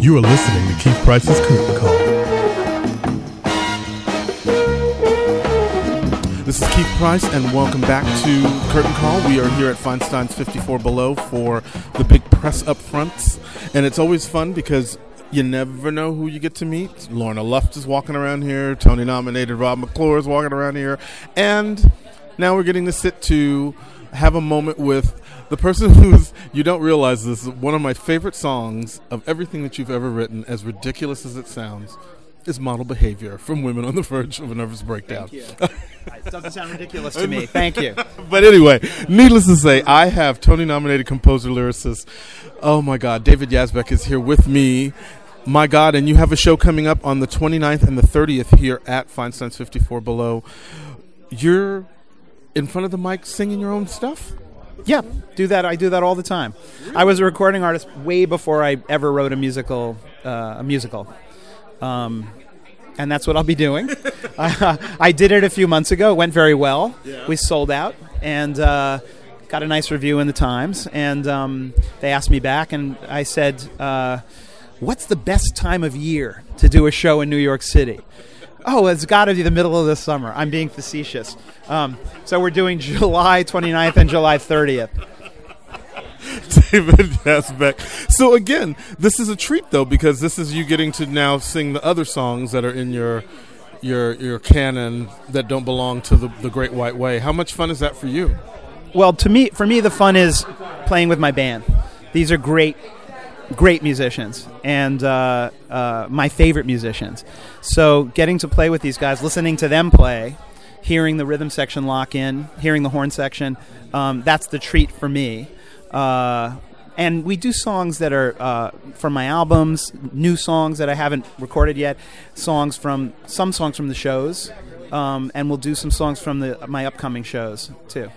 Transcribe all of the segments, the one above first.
You are listening to Keith Price's Curtain Call. This is Keith Price, and welcome back to Curtain Call. We are here at Feinstein's 54 Below for the big press up fronts, and it's always fun because you never know who you get to meet. Lorna Luft is walking around here, Tony nominated Rob McClure is walking around here, and now we're getting to sit to have a moment with the person who's you don't realize this is one of my favorite songs of everything that you've ever written, as ridiculous as it sounds, is model behavior from Women on the Verge of a Nervous Breakdown. it doesn't sound ridiculous to me. Thank you. but anyway, needless to say, I have Tony nominated composer lyricist. Oh my God, David Yazbek is here with me. My God, and you have a show coming up on the 29th and the 30th here at Feinstein's 54 Below. You're in front of the mic singing your own stuff? Yeah, do that. I do that all the time. I was a recording artist way before I ever wrote a musical. Uh, a musical. Um, and that's what I'll be doing. I, I did it a few months ago. It went very well. Yeah. We sold out and uh, got a nice review in the Times. And um, they asked me back, and I said, uh, "What's the best time of year to do a show in New York City?" Oh, it's got to be the middle of the summer. I'm being facetious. Um, so we're doing July 29th and July 30th. David Yazbek. So again, this is a treat though because this is you getting to now sing the other songs that are in your your your canon that don't belong to the, the Great White Way. How much fun is that for you? Well, to me, for me, the fun is playing with my band. These are great, great musicians, and uh, uh, my favorite musicians. So, getting to play with these guys, listening to them play, hearing the rhythm section lock in, hearing the horn section, um, that's the treat for me. Uh, and we do songs that are uh, from my albums, new songs that I haven't recorded yet, songs from some songs from the shows, um, and we'll do some songs from the my upcoming shows too.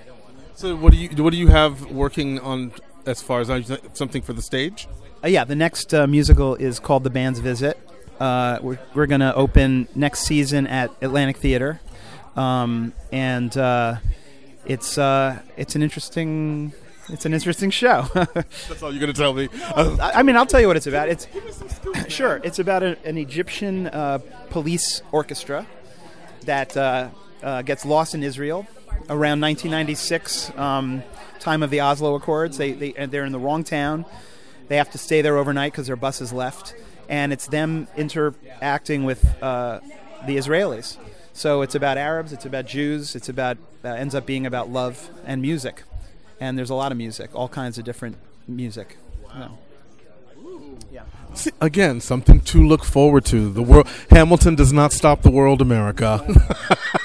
So what do you what do you have working on as far as something for the stage? Uh, yeah, the next uh, musical is called The Band's Visit. Uh, we're we're going to open next season at Atlantic Theater, um, and uh, it's uh, it's an interesting it's an interesting show. That's all you're going to tell me. I, I mean, I'll tell you what it's about. It's sure. It's about a, an Egyptian uh, police orchestra that uh, uh, gets lost in Israel around 1996, um, time of the Oslo Accords. They, they they're in the wrong town. They have to stay there overnight because their bus is left, and it's them interacting with uh, the Israelis. So it's about Arabs. It's about Jews. It's about uh, ends up being about love and music and there's a lot of music, all kinds of different music. Wow. Yeah. See, again, something to look forward to. The world Hamilton does not stop the world, America.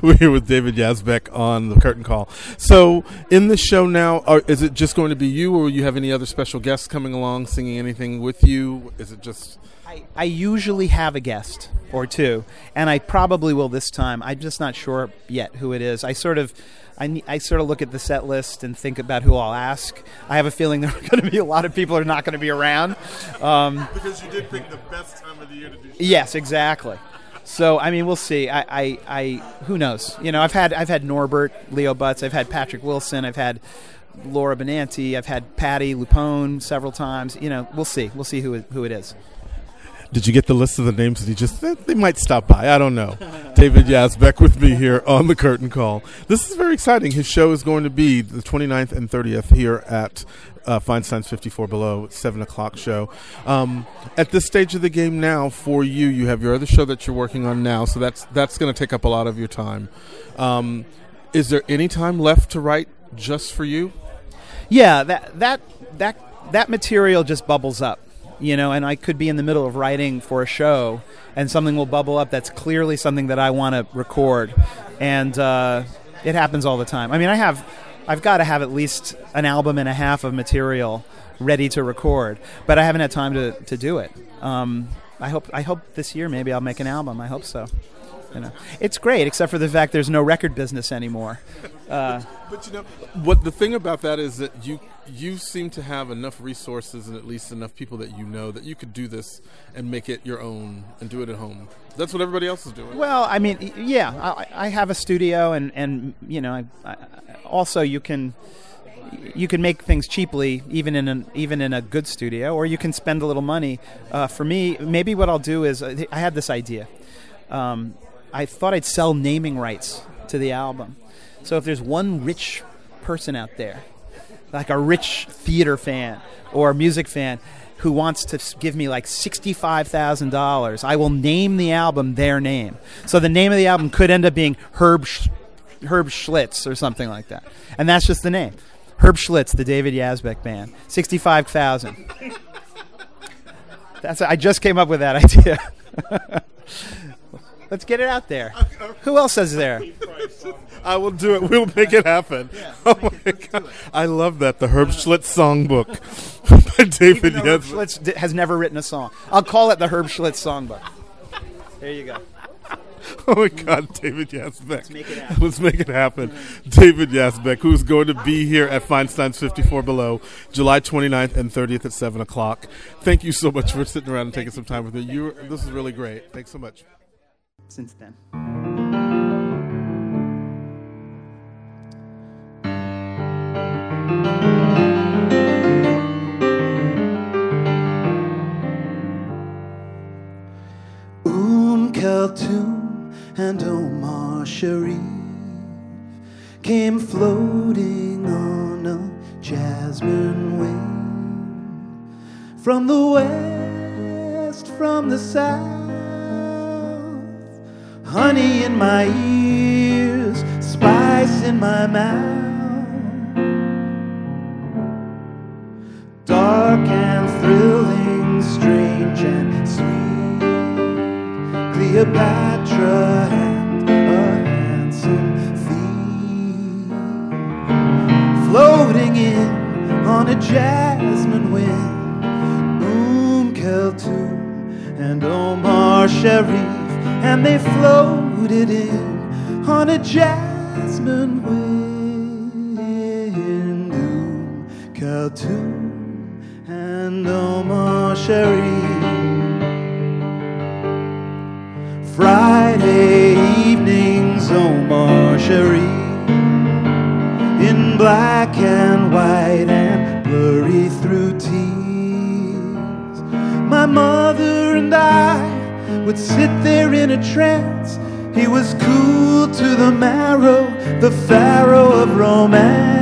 We're here with David Yazbek on the curtain call. So, in the show now, are, is it just going to be you, or will you have any other special guests coming along, singing anything with you? Is it just? I, I usually have a guest or two, and I probably will this time. I'm just not sure yet who it is. I sort of I, I sort of look at the set list and think about who I'll ask. I have a feeling there are going to be a lot of people who are not going to be around. Um, because you did pick the best time of the year to do. Shows. Yes, exactly. So I mean, we'll see. I, I, I, who knows? You know, I've had I've had Norbert, Leo Butz, I've had Patrick Wilson, I've had Laura Benanti, I've had Patti LuPone several times. You know, we'll see. We'll see who who it is. Did you get the list of the names that he just said? They might stop by. I don't know. David Yazbek with me here on the curtain call. This is very exciting. His show is going to be the 29th and 30th here at uh, Feinstein's 54 Below, 7 o'clock show. Um, at this stage of the game now, for you, you have your other show that you're working on now, so that's, that's going to take up a lot of your time. Um, is there any time left to write just for you? Yeah, that, that, that, that material just bubbles up you know, and I could be in the middle of writing for a show, and something will bubble up that's clearly something that I want to record, and uh, it happens all the time. I mean, I have, I've got to have at least an album and a half of material ready to record, but I haven't had time to, to do it. Um, I hope I hope this year maybe I'll make an album. I hope so. You know, it's great, except for the fact there's no record business anymore. Uh, but you know, what the thing about that is that you you seem to have enough resources and at least enough people that you know that you could do this and make it your own and do it at home. That's what everybody else is doing. Well, I mean, yeah, I, I have a studio, and and you know, I, I, also you can you can make things cheaply, even in an, even in a good studio, or you can spend a little money. Uh, for me, maybe what I'll do is I had this idea. Um, I thought I'd sell naming rights to the album. So if there's one rich person out there, like a rich theater fan or music fan, who wants to give me like $65,000, I will name the album their name. So the name of the album could end up being Herb, Sch- Herb Schlitz or something like that. And that's just the name. Herb Schlitz, the David Yazbek band. 65,000. That's I just came up with that idea. Let's get it out there. Who else is there? I will do it. We'll make it happen. Oh my god, I love that the Herb Schlitz songbook by David Herb Schlitz has never written a song. I'll call it the Herb Schlitz songbook. There you go. Oh my god, David Yazbek. Let's make it happen. Let's make it happen. David Yazbek, who's going to be here at Feinstein's 54 Below, July 29th and 30th at 7 o'clock. Thank you so much for sitting around and taking some time with me. You, this is really great. Thanks so much. Since then. Um and Omar Sharif came floating on a jasmine wind from the west, from the south. Honey in my ears, spice in my mouth. Dark and thrilling, strange and sweet. Cleopatra and a handsome thief floating in on a jasmine wind. Um Kulthum and Omar Sharif, and they floated in on a jasmine wind. Um Kulthum and Omar Sharif. Friday evenings, Omar Sharif, in black and white and blurry through tears. My mother and I would sit there in a trance. He was cool to the marrow, the pharaoh of romance.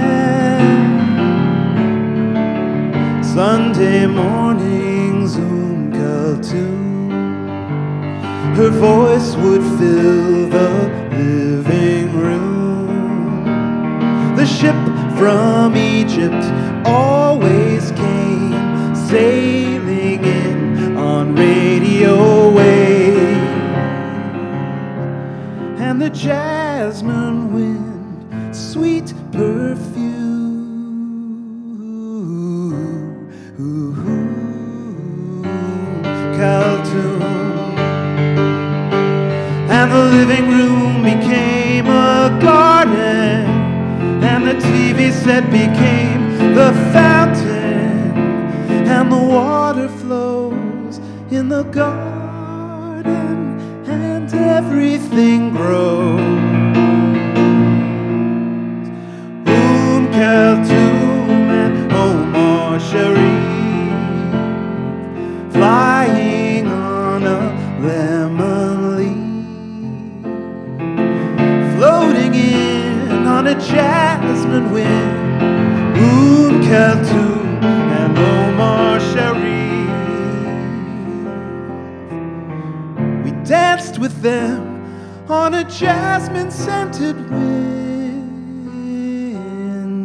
Sunday morning Um Kulthum. Her voice would fill the living room. The ship from Egypt always came sailing the jasmine wind, sweet perfume. And the living room became a garden, and the TV set became the fountain, and the water flows in the garden, everything grows. And Omar Sharif flying on a lemon leaf, floating in on a jasmine wind. Um and Omar Sharif. We danced with them on a jasmine scented wind.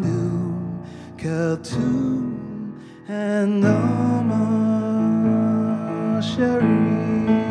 Um Kulthum and Omar Sharif.